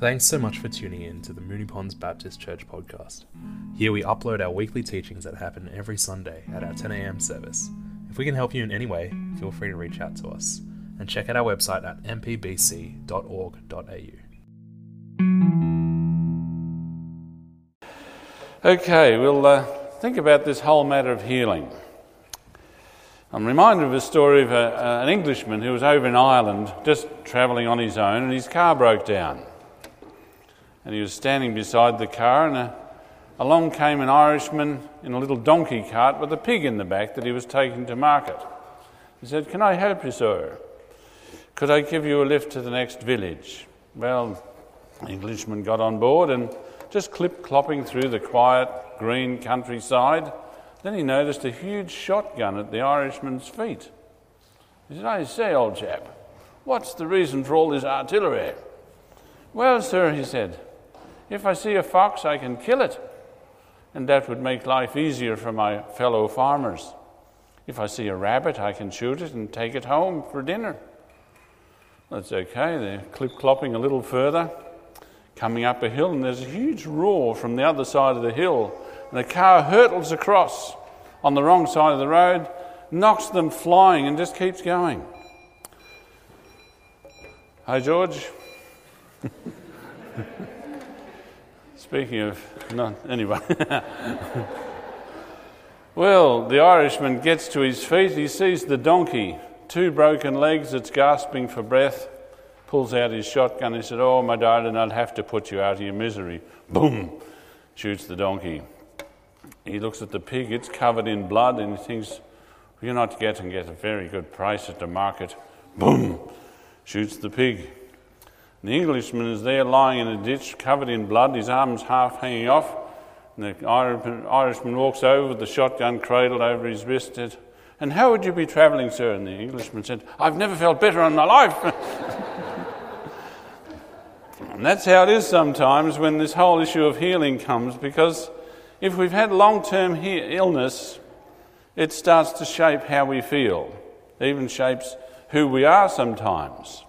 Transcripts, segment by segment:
Thanks so much for tuning in to the Moonee Ponds Baptist Church podcast. Here we upload our weekly teachings that happen every Sunday at our 10am service. If we can help you in any way, feel free to reach out to us and check out our website at mpbc.org.au. Okay, we'll uh, think about this whole matter of healing. I'm reminded of a story of a, uh, an Englishman who was over in Ireland just travelling on his own and his car broke down and he was standing beside the car, and a, along came an Irishman in a little donkey cart with a pig in the back that he was taking to market. He said, Can I help you, sir? Could I give you a lift to the next village? Well, the Englishman got on board and just clip clopping through the quiet green countryside. Then he noticed a huge shotgun at the Irishman's feet. He said, I say, old chap, what's the reason for all this artillery? Well, sir, he said, if I see a fox, I can kill it, and that would make life easier for my fellow farmers. If I see a rabbit, I can shoot it and take it home for dinner. That's okay. They're clip clopping a little further, coming up a hill, and there's a huge roar from the other side of the hill. And a car hurtles across on the wrong side of the road, knocks them flying, and just keeps going. Hi, George. Speaking of, no, anyway. well, the Irishman gets to his feet. He sees the donkey, two broken legs, it's gasping for breath. Pulls out his shotgun. He said, Oh, my darling, I'll have to put you out of your misery. Boom! Shoots the donkey. He looks at the pig, it's covered in blood, and he thinks, You're not getting get a very good price at the market. Boom! Shoots the pig. The Englishman is there lying in a ditch, covered in blood, his arms half hanging off. And the Irishman walks over with the shotgun cradled over his wrist. Said, and how would you be travelling, sir? And the Englishman said, I've never felt better in my life. and that's how it is sometimes when this whole issue of healing comes, because if we've had long term he- illness, it starts to shape how we feel, even shapes who we are sometimes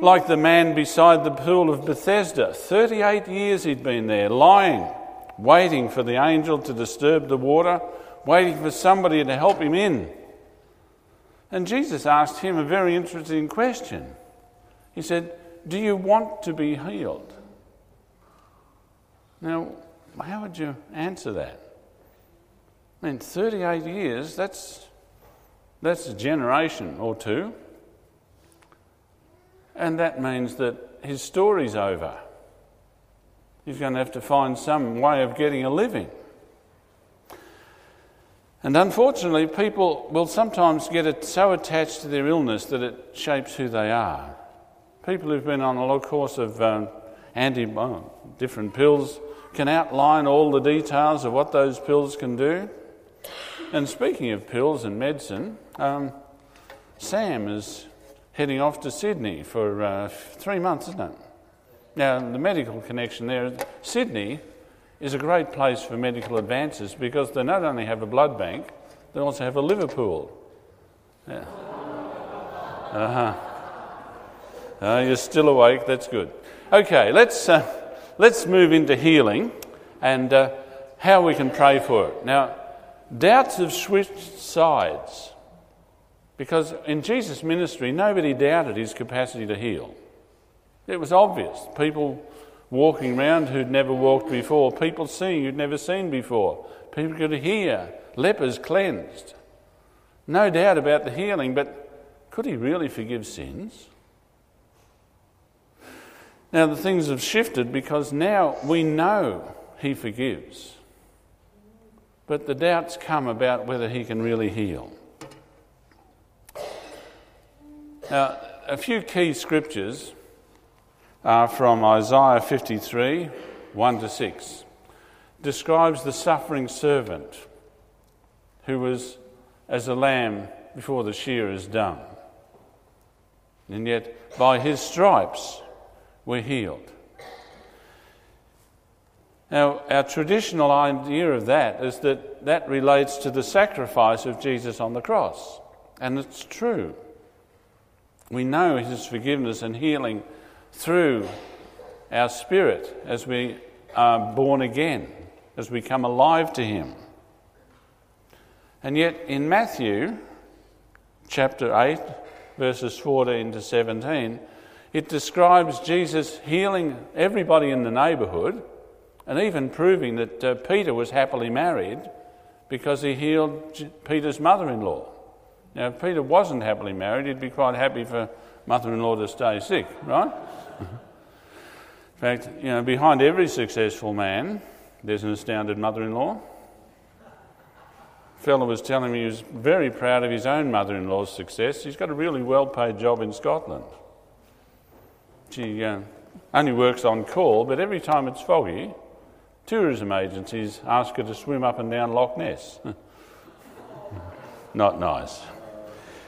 like the man beside the pool of Bethesda. 38 years he'd been there, lying, waiting for the angel to disturb the water, waiting for somebody to help him in. And Jesus asked him a very interesting question. He said, Do you want to be healed? Now, how would you answer that? I mean, 38 years, that's, that's a generation or two. And that means that his story's over. He's going to have to find some way of getting a living. And unfortunately, people will sometimes get so attached to their illness that it shapes who they are. People who've been on a long course of um, anti well, different pills can outline all the details of what those pills can do. And speaking of pills and medicine, um, Sam is heading off to Sydney for uh, three months, isn't it? Now, the medical connection there, Sydney is a great place for medical advances because they not only have a blood bank, they also have a Liverpool. Yeah. Uh-huh. Uh, you're still awake, that's good. Okay, let's, uh, let's move into healing and uh, how we can pray for it. Now, doubts have switched sides. Because in Jesus' ministry, nobody doubted his capacity to heal. It was obvious. People walking around who'd never walked before, people seeing who'd never seen before, people could hear, lepers cleansed. No doubt about the healing, but could he really forgive sins? Now, the things have shifted because now we know he forgives. But the doubts come about whether he can really heal. Now, a few key scriptures are from Isaiah 53 1 to 6. Describes the suffering servant who was as a lamb before the shear is dumb. And yet, by his stripes, we're healed. Now, our traditional idea of that is that that relates to the sacrifice of Jesus on the cross. And it's true. We know His forgiveness and healing through our spirit as we are born again, as we come alive to Him. And yet, in Matthew chapter 8, verses 14 to 17, it describes Jesus healing everybody in the neighbourhood and even proving that uh, Peter was happily married because he healed Peter's mother in law. Now, if Peter wasn't happily married, he'd be quite happy for mother in law to stay sick, right? in fact, you know, behind every successful man, there's an astounded mother in law. Fellow was telling me he was very proud of his own mother in law's success. He's got a really well paid job in Scotland. She uh, only works on call, but every time it's foggy, tourism agencies ask her to swim up and down Loch Ness. Not nice.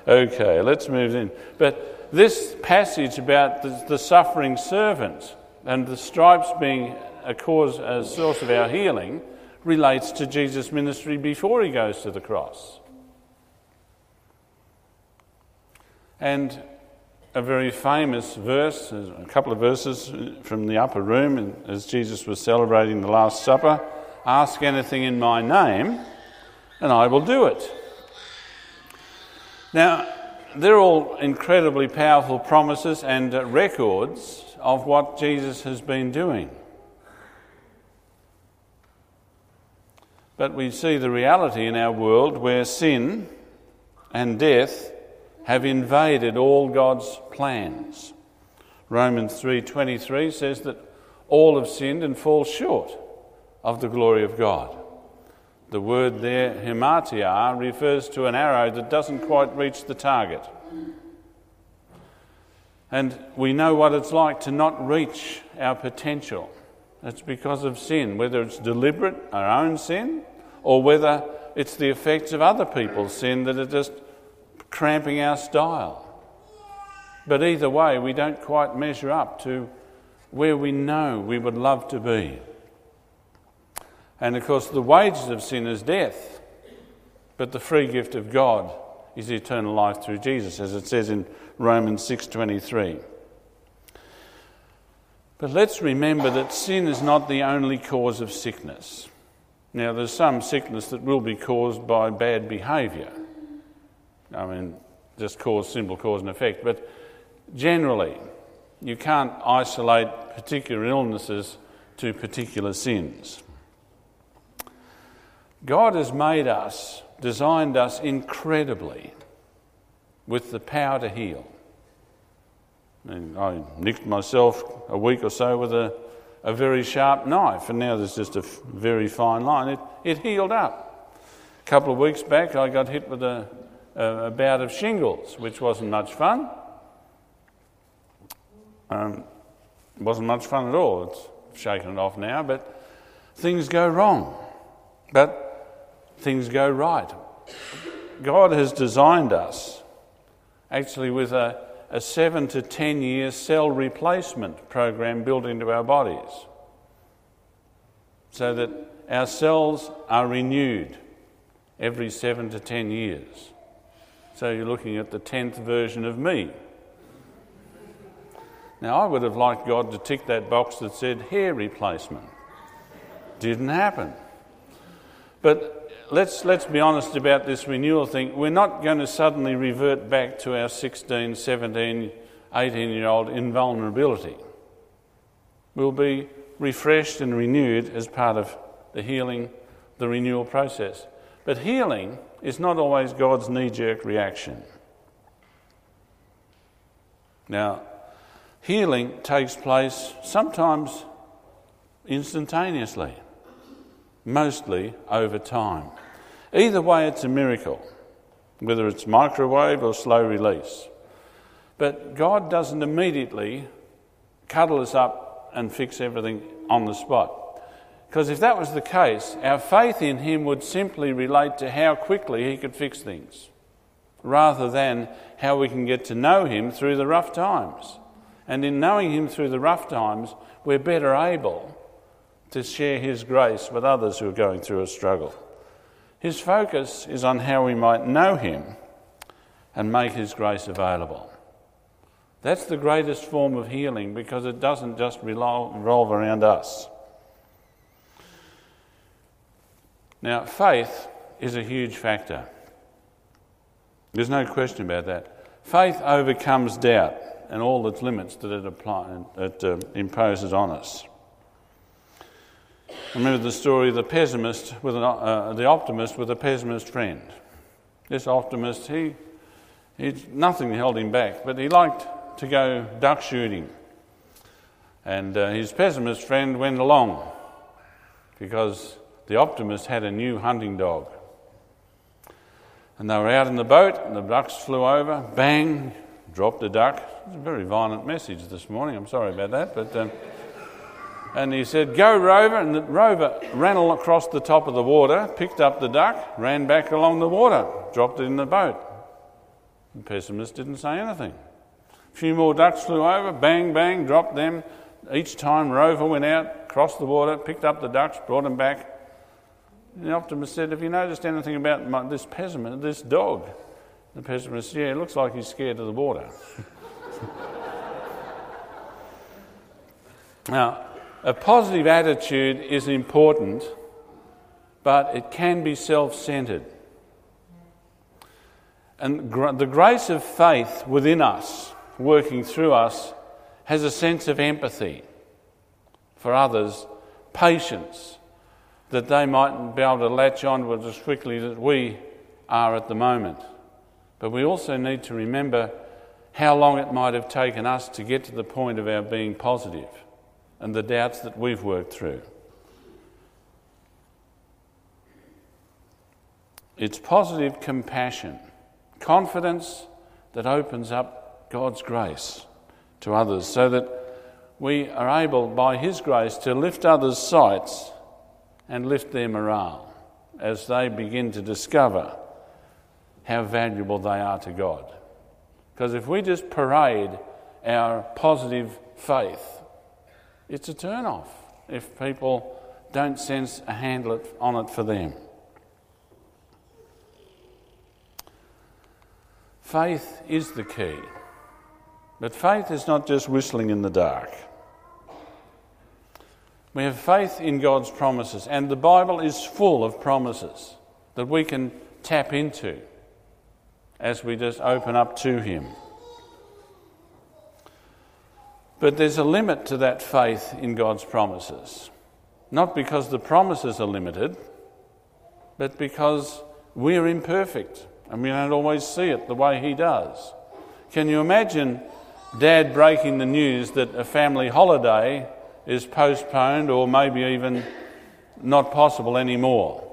Okay, let's move in. But this passage about the, the suffering servant and the stripes being a cause, a source of our healing, relates to Jesus' ministry before he goes to the cross. And a very famous verse, a couple of verses from the upper room as Jesus was celebrating the Last Supper ask anything in my name, and I will do it. Now, they're all incredibly powerful promises and uh, records of what Jesus has been doing. But we see the reality in our world where sin and death have invaded all God's plans. Romans 3:23 says that all have sinned and fall short of the glory of God. The word there, hamartia, refers to an arrow that doesn't quite reach the target. And we know what it's like to not reach our potential. It's because of sin, whether it's deliberate, our own sin, or whether it's the effects of other people's sin that are just cramping our style. But either way, we don't quite measure up to where we know we would love to be. And of course, the wages of sin is death, but the free gift of God is eternal life through Jesus, as it says in Romans 6:23. But let's remember that sin is not the only cause of sickness. Now, there's some sickness that will be caused by bad behaviour. I mean, just cause, simple cause and effect. But generally, you can't isolate particular illnesses to particular sins. God has made us, designed us incredibly with the power to heal. And I nicked myself a week or so with a, a very sharp knife, and now there's just a very fine line. It, it healed up. A couple of weeks back, I got hit with a, a, a bout of shingles, which wasn't much fun. Um, wasn't much fun at all. It's shaken it off now, but things go wrong. But things go right. God has designed us actually with a, a seven to ten year cell replacement program built into our bodies so that our cells are renewed every seven to ten years. So you're looking at the tenth version of me. Now, I would have liked God to tick that box that said hair replacement. Didn't happen. But let's, let's be honest about this renewal thing. We're not going to suddenly revert back to our 16, 17, 18 year old invulnerability. We'll be refreshed and renewed as part of the healing, the renewal process. But healing is not always God's knee jerk reaction. Now, healing takes place sometimes instantaneously mostly over time. Either way, it's a miracle, whether it's microwave or slow release. But God doesn't immediately cuddle us up and fix everything on the spot. Because if that was the case, our faith in Him would simply relate to how quickly He could fix things, rather than how we can get to know Him through the rough times. And in knowing Him through the rough times, we're better able to share His grace with others who are going through a struggle. His focus is on how we might know Him and make His grace available. That's the greatest form of healing because it doesn't just revolve around us. Now, faith is a huge factor. There's no question about that. Faith overcomes doubt and all its limits that it, apply, it uh, imposes on us. Remember the story of the pessimist with an, uh, the optimist with a pessimist friend. This optimist, he, he, nothing held him back, but he liked to go duck shooting. And uh, his pessimist friend went along because the optimist had a new hunting dog. And they were out in the boat, and the ducks flew over, bang, dropped a duck. It's a very violent message this morning, I'm sorry about that. But, um, and he said, Go, Rover. And the rover ran across the top of the water, picked up the duck, ran back along the water, dropped it in the boat. The pessimist didn't say anything. A few more ducks flew over, bang, bang, dropped them. Each time Rover went out, crossed the water, picked up the ducks, brought them back. The optimist said, Have you noticed anything about my, this pessimist, this dog? The pessimist said, Yeah, it looks like he's scared of the water. now, a positive attitude is important, but it can be self centered. And gr- the grace of faith within us, working through us, has a sense of empathy for others, patience, that they mightn't be able to latch on to as quickly as we are at the moment. But we also need to remember how long it might have taken us to get to the point of our being positive and the doubts that we've worked through. It's positive compassion, confidence that opens up God's grace to others so that we are able, by His grace, to lift others' sights and lift their morale as they begin to discover how valuable they are to God. Because if we just parade our positive faith, it's a turn off if people don't sense a handle on it for them. Faith is the key. But faith is not just whistling in the dark. We have faith in God's promises, and the Bible is full of promises that we can tap into as we just open up to Him. But there's a limit to that faith in God's promises. Not because the promises are limited, but because we're imperfect and we don't always see it the way He does. Can you imagine Dad breaking the news that a family holiday is postponed or maybe even not possible anymore.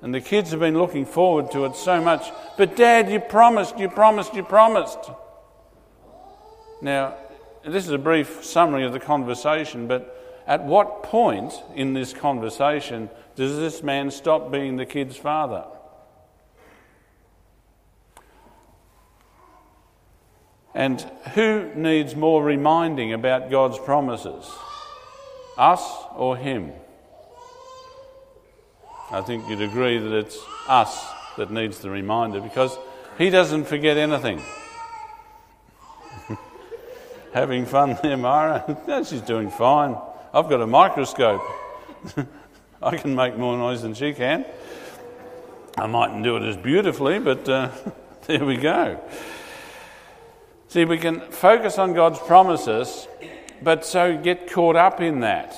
And the kids have been looking forward to it so much. But, Dad, you promised, you promised, you promised. Now, this is a brief summary of the conversation, but at what point in this conversation does this man stop being the kid's father? And who needs more reminding about God's promises? Us or Him? I think you'd agree that it's us that needs the reminder because He doesn't forget anything. Having fun there, Mara? no, she's doing fine. I've got a microscope. I can make more noise than she can. I mightn't do it as beautifully, but uh, there we go. See, we can focus on God's promises, but so get caught up in that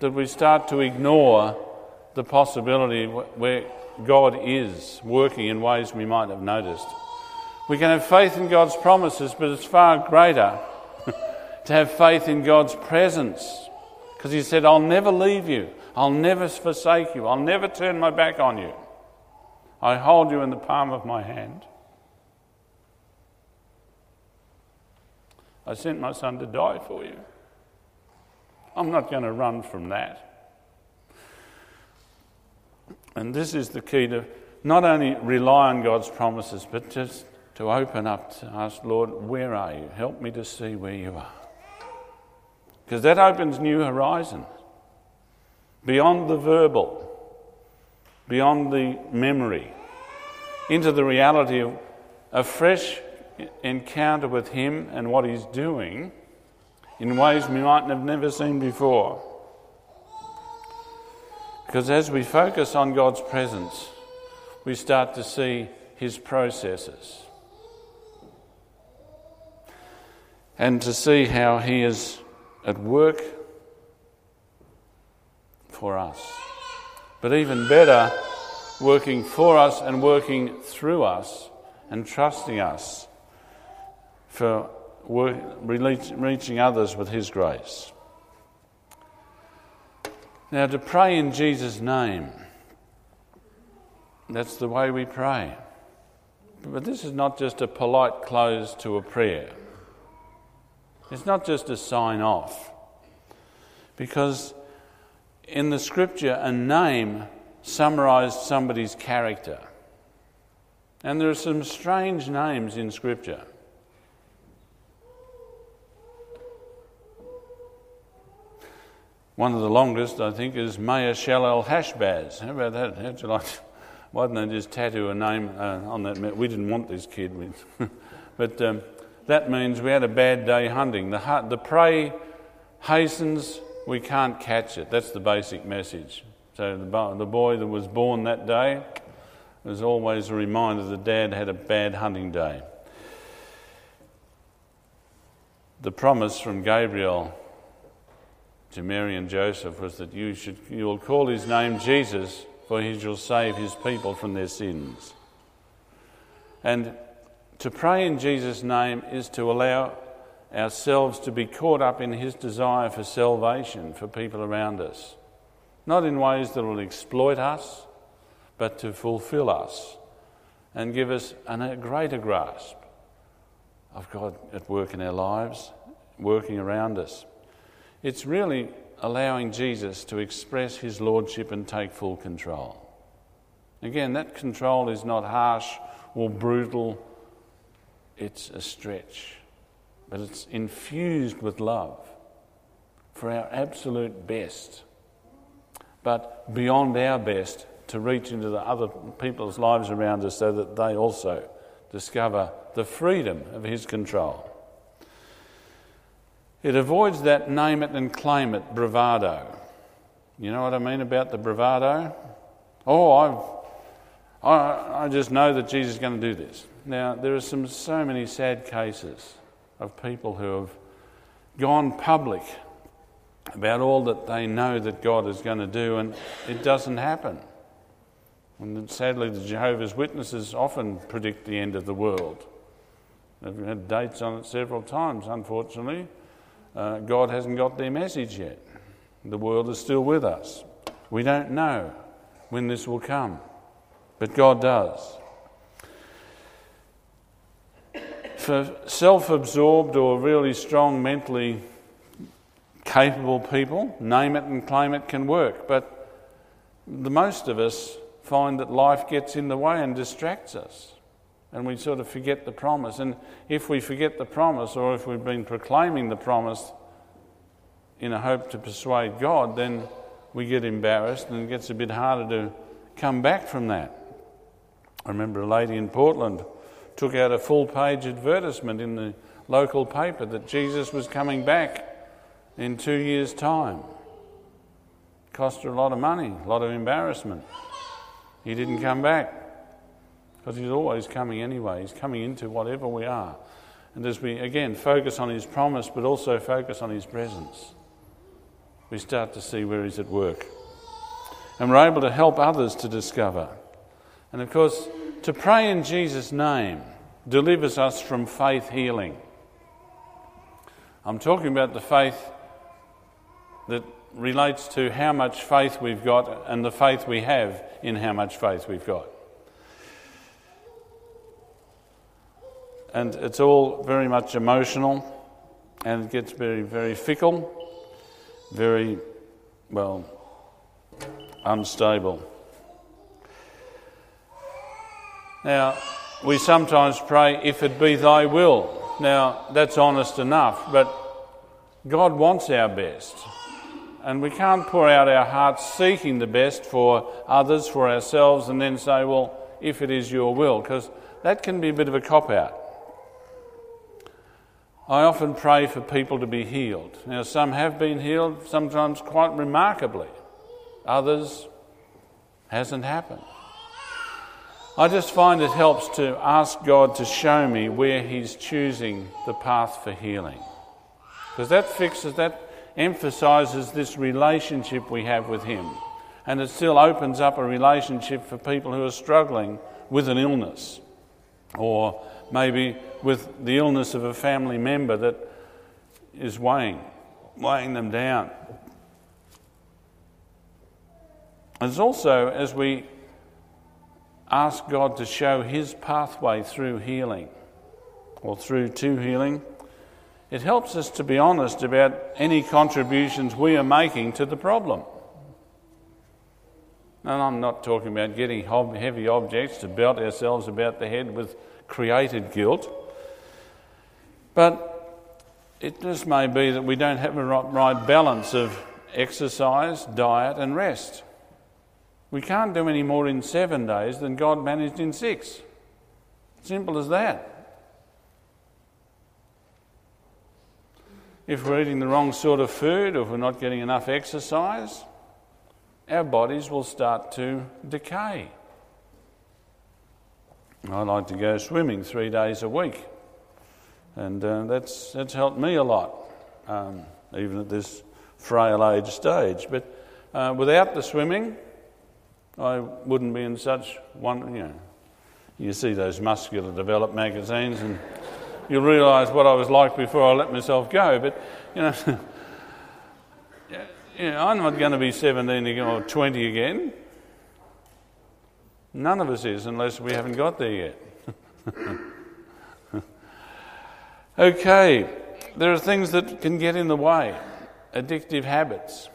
that we start to ignore the possibility where God is working in ways we might have noticed. We can have faith in God's promises, but it's far greater to have faith in God's presence. Because He said, I'll never leave you, I'll never forsake you, I'll never turn my back on you. I hold you in the palm of my hand. I sent my son to die for you. I'm not going to run from that. And this is the key to not only rely on God's promises, but just to open up to ask, Lord, where are you? Help me to see where you are. Because that opens new horizons beyond the verbal, beyond the memory, into the reality of a fresh encounter with Him and what He's doing in ways we might have never seen before. Because as we focus on God's presence, we start to see His processes and to see how He is at work for us. But even better, working for us and working through us and trusting us for work, reaching others with His grace. Now, to pray in Jesus' name, that's the way we pray. But this is not just a polite close to a prayer. It's not just a sign off. Because in the scripture, a name summarized somebody's character. And there are some strange names in scripture. One of the longest, I think, is Maher Shalal Hashbaz. How about that? How'd you like? Why didn't they just tattoo a name uh, on that? We didn't want this kid. but um, that means we had a bad day hunting. The, the prey hastens, we can't catch it. That's the basic message. So the, the boy that was born that day was always a reminder that dad had a bad hunting day. The promise from Gabriel to Mary and Joseph was that you, should, you will call his name Jesus, for he shall save his people from their sins. And to pray in Jesus' name is to allow ourselves to be caught up in his desire for salvation for people around us. Not in ways that will exploit us, but to fulfill us and give us a greater grasp of God at work in our lives, working around us. It's really allowing Jesus to express his lordship and take full control. Again, that control is not harsh or brutal, it's a stretch, but it's infused with love for our absolute best, but beyond our best to reach into the other people's lives around us so that they also discover the freedom of his control. It avoids that name it and claim it bravado. You know what I mean about the bravado? Oh, I've, I, I just know that Jesus is going to do this. Now, there are some, so many sad cases of people who have gone public about all that they know that God is going to do, and it doesn't happen. And sadly, the Jehovah's Witnesses often predict the end of the world. They've had dates on it several times, unfortunately uh, God hasn't got their message yet. The world is still with us. We don't know when this will come, but God does. For self absorbed or really strong, mentally capable people, name it and claim it can work, but the most of us find that life gets in the way and distracts us and we sort of forget the promise. And if we forget the promise, or if we've been proclaiming the promise in a hope to persuade God, then we get embarrassed and it gets a bit harder to come back from that. I remember a lady in Portland took out a full page advertisement in the local paper that Jesus was coming back in two years' time. Cost her a lot of money, a lot of embarrassment. He didn't come back. Because He's always coming anyway. He's coming into whatever we are. And as we, again, focus on His promise, but also focus on His presence, we start to see where He's at work. And we're able to help others to discover. And of course, to pray in Jesus' name delivers us from faith healing. I'm talking about the faith that relates to how much faith we've got and the faith we have in how much faith we've got. and it's all very much emotional and it gets very, very fickle, very, well, unstable. Now, we sometimes pray, if it be thy will. Now, that's honest enough, but God wants our best. And we can't pour out our hearts seeking the best for others, for ourselves, and then say, well, if it is your will, because that can be a bit of a cop out. I often pray for people to be healed. Now, some have been healed, sometimes quite remarkably. Others hasn't happened. I just find it helps to ask God to show me where He's choosing the path for healing. Because that fixes, that emphasizes this relationship we have with Him. And it still opens up a relationship for people who are struggling with an illness or maybe with the illness of a family member that is weighing, weighing them down. There's also, as we ask God to show His pathway through healing or through to healing, it helps us to be honest about any contributions we are making to the problem. And I'm not talking about getting heavy objects to belt ourselves about the head with created guilt. But it just may be that we don't have a right balance of exercise, diet, and rest. We can't do any more in seven days than God managed in six. Simple as that. If we're eating the wrong sort of food, or if we're not getting enough exercise, our bodies will start to decay. I like to go swimming three days a week, and uh, that's, that's helped me a lot, um, even at this frail age stage. But uh, without the swimming, I wouldn't be in such one, you know. You see those muscular develop magazines, and you'll realise what I was like before I let myself go. But, you know, you know I'm not going to be 17 again or 20 again. None of us is unless we haven't got there yet. okay, there are things that can get in the way, addictive habits,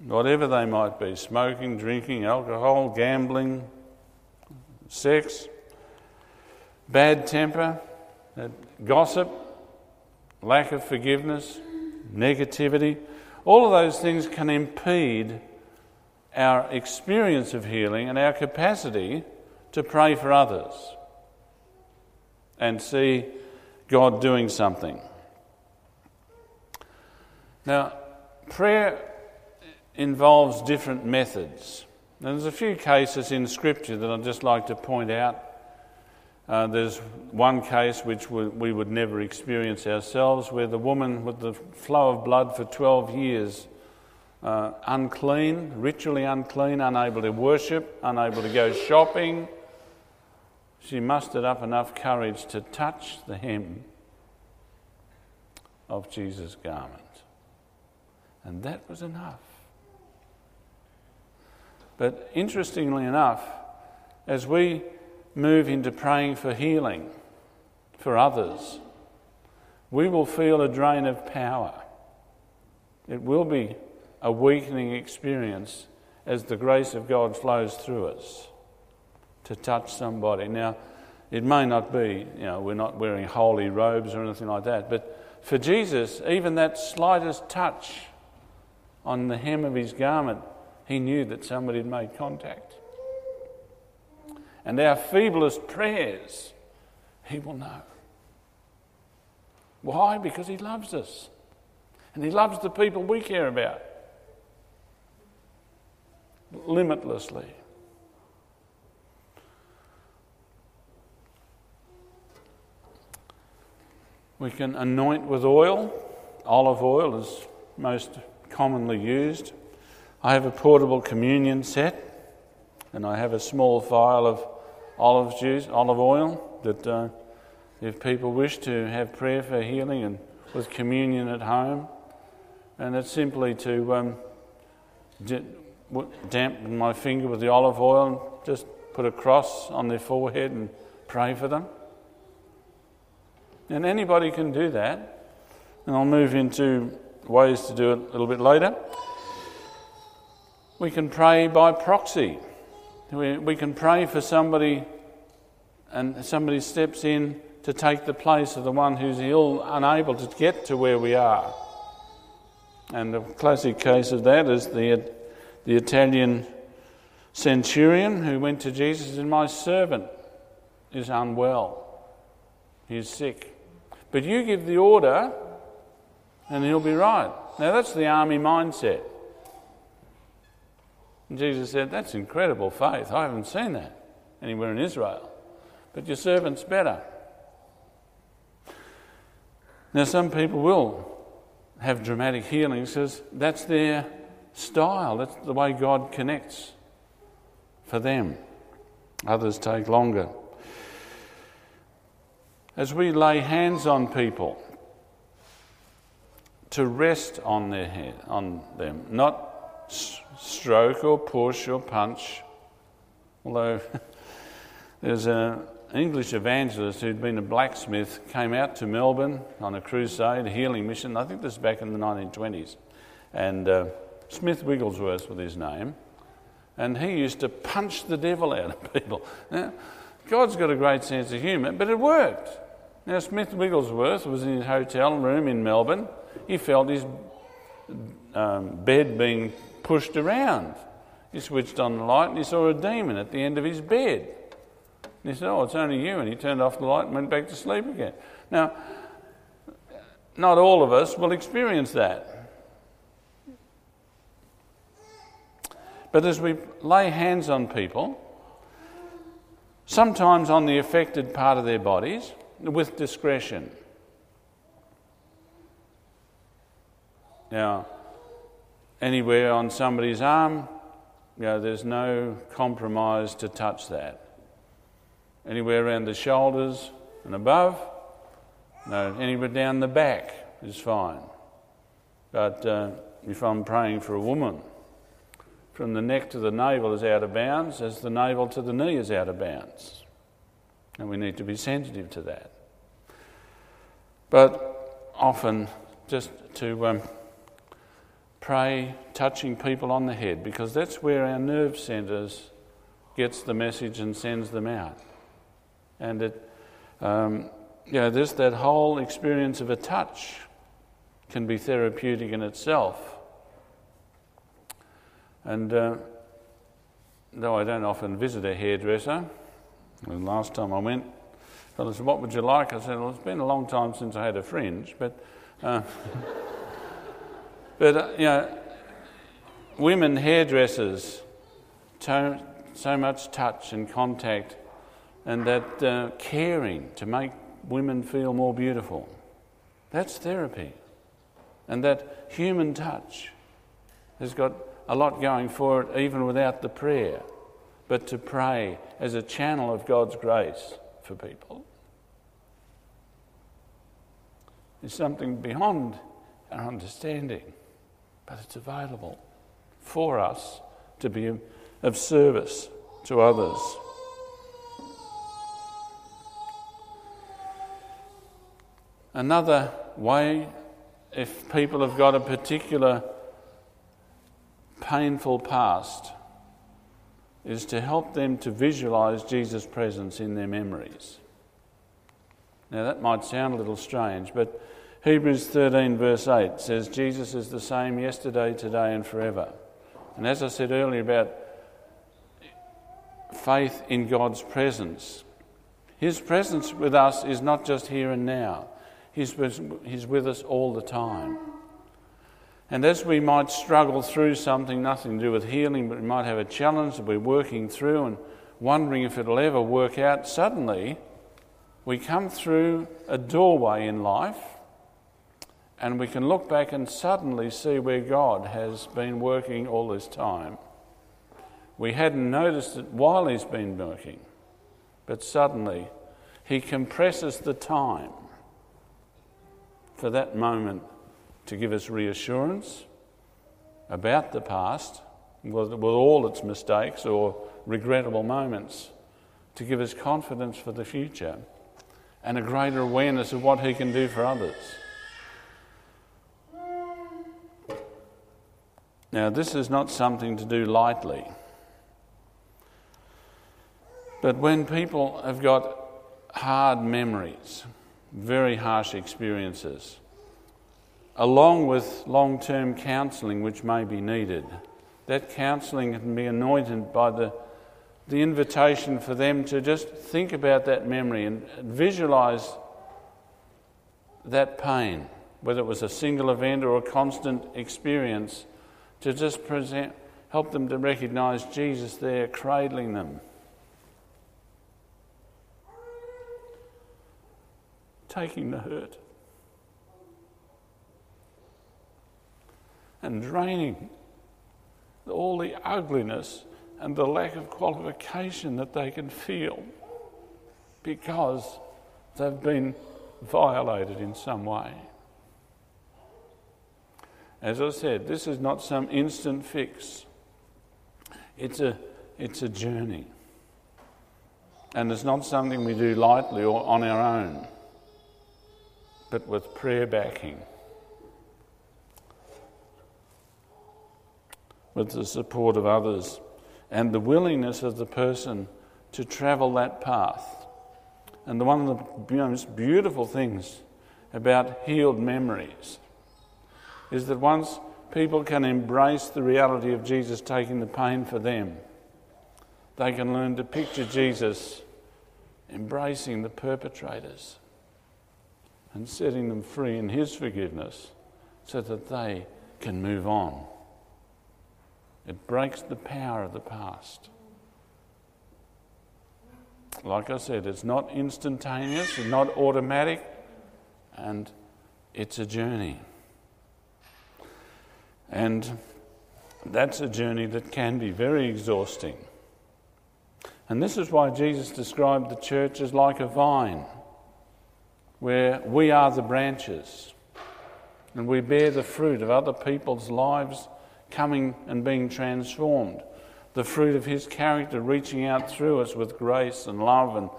whatever they might be smoking, drinking, alcohol, gambling, sex, bad temper, gossip, lack of forgiveness, negativity. All of those things can impede our experience of healing and our capacity to pray for others and see God doing something. Now, prayer involves different methods. There's a few cases in Scripture that I'd just like to point out. Uh, there's one case which we, we would never experience ourselves where the woman with the flow of blood for 12 years uh, unclean, ritually unclean, unable to worship, unable to go shopping. She mustered up enough courage to touch the hem of Jesus' garment. And that was enough. But interestingly enough, as we move into praying for healing for others, we will feel a drain of power. It will be a weakening experience as the grace of God flows through us to touch somebody. Now, it may not be, you know, we're not wearing holy robes or anything like that, but for Jesus, even that slightest touch on the hem of his garment, he knew that somebody had made contact. And our feeblest prayers, he will know. Why? Because he loves us. And he loves the people we care about limitlessly. We can anoint with oil. Olive oil is most commonly used. I have a portable communion set, and I have a small vial of olive juice, olive oil, that uh, if people wish to have prayer for healing and with communion at home, and it's simply to um, dampen my finger with the olive oil and just put a cross on their forehead and pray for them. And anybody can do that. And I'll move into ways to do it a little bit later. We can pray by proxy. We, we can pray for somebody, and somebody steps in to take the place of the one who's ill, unable to get to where we are. And the classic case of that is the the Italian centurion who went to Jesus and My servant is unwell, he's sick. But you give the order, and he'll be right. Now, that's the army mindset. And Jesus said, That's incredible faith. I haven't seen that anywhere in Israel. But your servant's better. Now, some people will have dramatic healings because that's their style, that's the way God connects for them. Others take longer. As we lay hands on people, to rest on their on them, not stroke or push or punch. Although there's an English evangelist who'd been a blacksmith came out to Melbourne on a crusade, a healing mission. I think this is back in the 1920s, and uh, Smith Wigglesworth was his name, and he used to punch the devil out of people. Now, God's got a great sense of humour, but it worked. Now, Smith Wigglesworth was in his hotel room in Melbourne. He felt his um, bed being pushed around. He switched on the light and he saw a demon at the end of his bed. And he said, Oh, it's only you. And he turned off the light and went back to sleep again. Now, not all of us will experience that. But as we lay hands on people, sometimes on the affected part of their bodies, with discretion. Now, anywhere on somebody's arm, you know, there's no compromise to touch that. Anywhere around the shoulders and above, no, anywhere down the back is fine. But uh, if I'm praying for a woman, from the neck to the navel is out of bounds, as the navel to the knee is out of bounds. And we need to be sensitive to that. But often, just to um, pray touching people on the head because that's where our nerve centres gets the message and sends them out. And it, um, you know, this that whole experience of a touch can be therapeutic in itself. And uh, though I don't often visit a hairdresser, the last time I went, I said, "What would you like?" I said, "Well, it's been a long time since I had a fringe, but." Uh, But, uh, you know, women hairdressers, so, so much touch and contact, and that uh, caring to make women feel more beautiful. That's therapy. And that human touch has got a lot going for it, even without the prayer. But to pray as a channel of God's grace for people is something beyond our understanding but it's available for us to be of service to others. Another way, if people have got a particular painful past, is to help them to visualize Jesus' presence in their memories. Now, that might sound a little strange, but Hebrews 13, verse 8 says, Jesus is the same yesterday, today, and forever. And as I said earlier about faith in God's presence, His presence with us is not just here and now, He's with, he's with us all the time. And as we might struggle through something, nothing to do with healing, but we might have a challenge that we're working through and wondering if it'll ever work out, suddenly we come through a doorway in life and we can look back and suddenly see where God has been working all this time. We hadn't noticed it while He's been working, but suddenly He compresses the time for that moment to give us reassurance about the past, with, all its mistakes or regrettable moments, to give us confidence for the future and a greater awareness of what He can do for others. Now, this is not something to do lightly. But when people have got hard memories, very harsh experiences, along with long term counselling, which may be needed, that counselling can be anointed by the, the invitation for them to just think about that memory and visualise that pain, whether it was a single event or a constant experience, to just present, help them to recognize Jesus there cradling them. Taking the hurt and draining all the ugliness and the lack of qualification that they can feel because they've been violated in some way. As I said, this is not some instant fix. It's a, it's a journey. And it's not something we do lightly or on our own, but with prayer backing, with the support of others, and the willingness of the person to travel that path. And the, one of the most beautiful things about healed memories is that once people can embrace the reality of Jesus taking the pain for them, they can learn to picture Jesus embracing the perpetrators and setting them free in his forgiveness so that they can move on. It breaks the power of the past. Like I said, it's not instantaneous, it's not automatic, and it's a journey. And that's a journey that can be very exhausting. And this is why Jesus described the church as like a vine, where we are the branches and we bear the fruit of other people's lives coming and being transformed the fruit of His character reaching out through us with grace and love and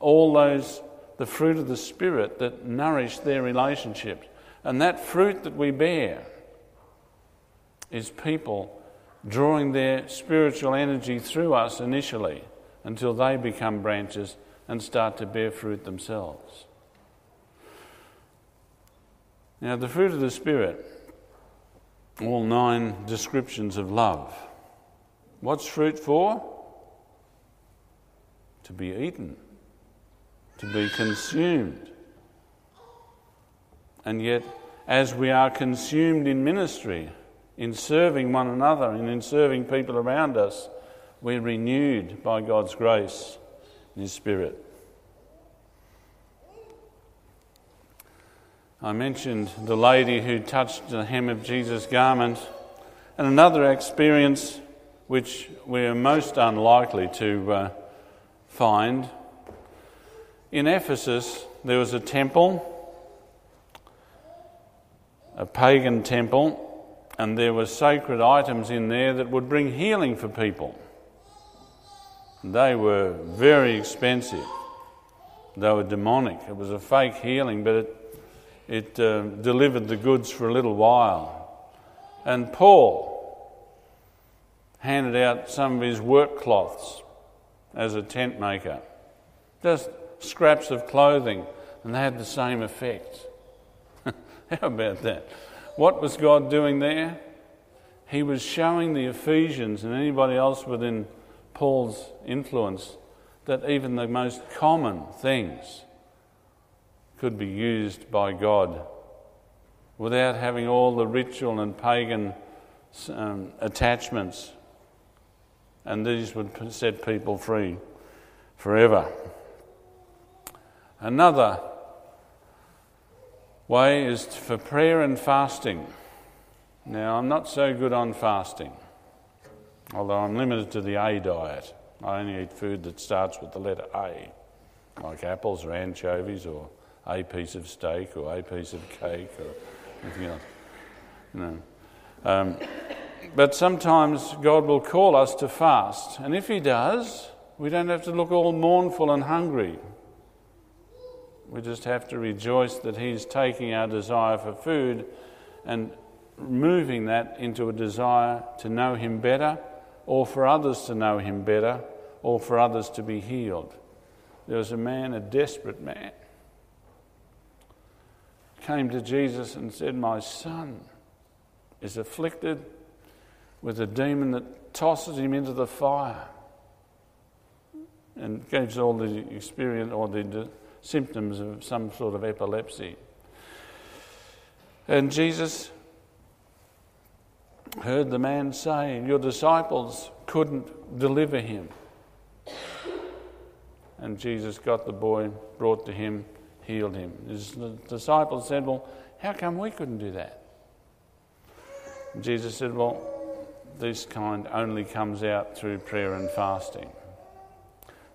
all those, the fruit of the Spirit that nourish their relationships. And that fruit that we bear is people drawing their spiritual energy through us initially until they become branches and start to bear fruit themselves. Now, the fruit of the Spirit, all nine descriptions of love What's fruit for? To be eaten, to be consumed. And yet, as we are consumed in ministry, in serving one another, and in serving people around us, we're renewed by God's grace and His Spirit. I mentioned the lady who touched the hem of Jesus' garment, and another experience which we're most unlikely to uh, find. In Ephesus, there was a temple, a pagan temple, and there were sacred items in there that would bring healing for people. They were very expensive. They were demonic. It was a fake healing, but it, it uh, delivered the goods for a little while. And Paul, handed out some of his work cloths as a tent maker. Just scraps of clothing, and they had the same effect. How about that? What was God doing there? He was showing the Ephesians and anybody else within Paul's influence that even the most common things could be used by God without having all the ritual and pagan um, attachments and these would set people free forever. Another way is for prayer and fasting. Now, I'm not so good on fasting, although I'm limited to the A diet. I only eat food that starts with the letter A, like apples or anchovies or a piece of steak or a piece of cake or anything else. You know. Um, but sometimes God will call us to fast. And if He does, we don't have to look all mournful and hungry. We just have to rejoice that He's taking our desire for food and moving that into a desire to know Him better, or for others to know Him better, or for others to be healed. There was a man, a desperate man, came to Jesus and said, My son is afflicted with a demon that tosses him into the fire and gives all the experience or the symptoms of some sort of epilepsy. And Jesus heard the man say, Your disciples couldn't deliver him. And Jesus got the boy, brought to him, healed him. His disciples said, Well, how come we couldn't do that? And Jesus said, Well, this kind only comes out through prayer and fasting.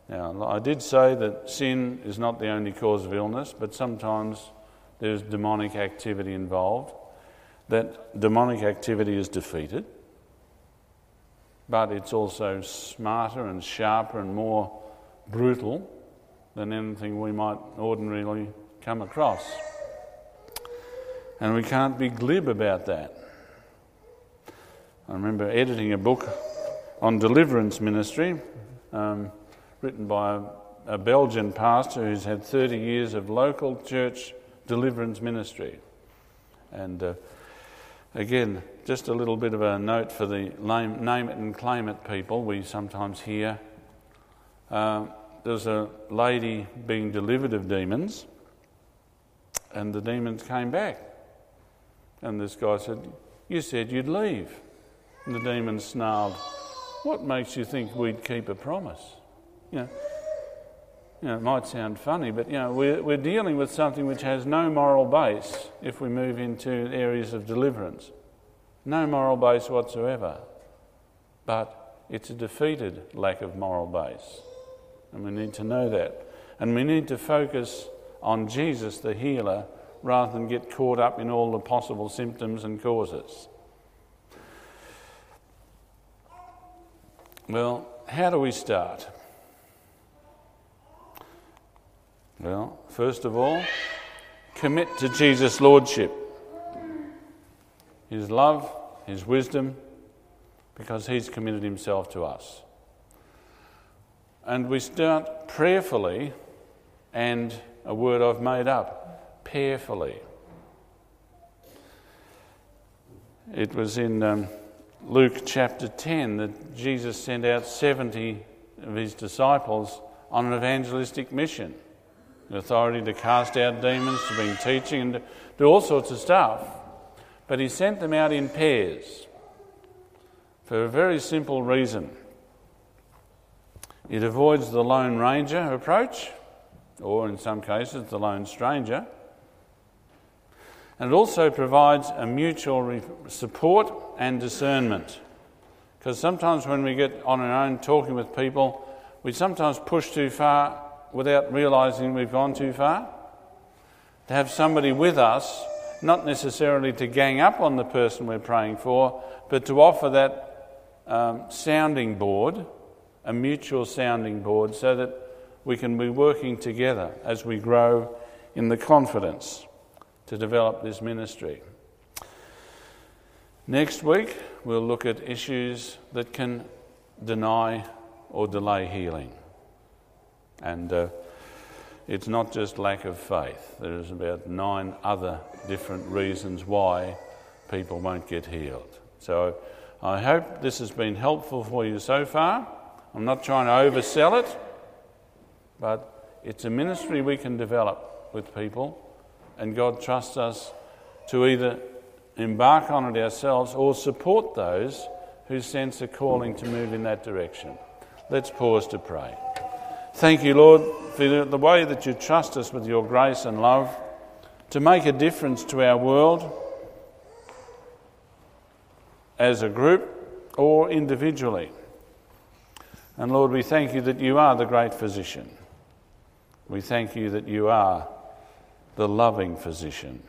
Now, I did say that sin is not the only cause of illness, but sometimes there's demonic activity involved. That demonic activity is defeated, but it's also smarter and sharper and more brutal than anything we might ordinarily come across. And we can't be glib about that. I remember editing a book on deliverance ministry. Um, written by a, Belgian pastor who's had 30 years of local church deliverance ministry. And uh, again, just a little bit of a note for the name, name it and claim it people we sometimes hear. Uh, there's a lady being delivered of demons, and the demons came back. And this guy said, You said you'd leave. And the demons snarled, What makes you think we'd keep a promise? You know, you know, it might sound funny, but you know, we're, we're dealing with something which has no moral base if we move into areas of deliverance. No moral base whatsoever. But it's a defeated lack of moral base. And we need to know that. And we need to focus on Jesus, the healer, rather than get caught up in all the possible symptoms and causes. Well, how do we start? Well, first of all, commit to Jesus' Lordship, His love, His wisdom, because He's committed Himself to us. And we start prayerfully, and a word I've made up, pairfully. It was in um, Luke chapter 10 that Jesus sent out 70 of his disciples on an evangelistic mission authority to cast out demons, to bring teaching, and to do all sorts of stuff. But he sent them out in pairs for a very simple reason. It avoids the Lone Ranger approach, or in some cases, the Lone Stranger. And it also provides a mutual support and discernment. Because sometimes when we get on our own talking with people, we sometimes push too far without realizing we've gone too far. To have somebody with us, not necessarily to gang up on the person we're praying for, but to offer that um, sounding board, a mutual sounding board, so that we can be working together as we grow in the confidence to develop this ministry. Next week, we'll look at issues that can deny or delay healing. And uh, it's not just lack of faith, there's about nine other different reasons why people won't get healed. So I hope this has been helpful for you so far. I'm not trying to oversell it, but it's a ministry we can develop with people, and God trusts us to either embark on it ourselves or support those who sense a calling to move in that direction. Let's pause to pray. Thank you, Lord, for the way that you trust us with your grace and love to make a difference to our world as a group or individually. And Lord, we thank you that you are the great physician. We thank you that you are the loving physician,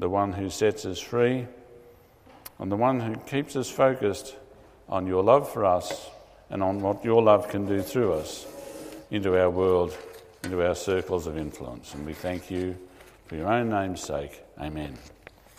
the one who sets us free, and the one who keeps us focused on your love for us and on what your love can do through us into our world, into our circles of influence. And we thank you for your own name's sake. Amen.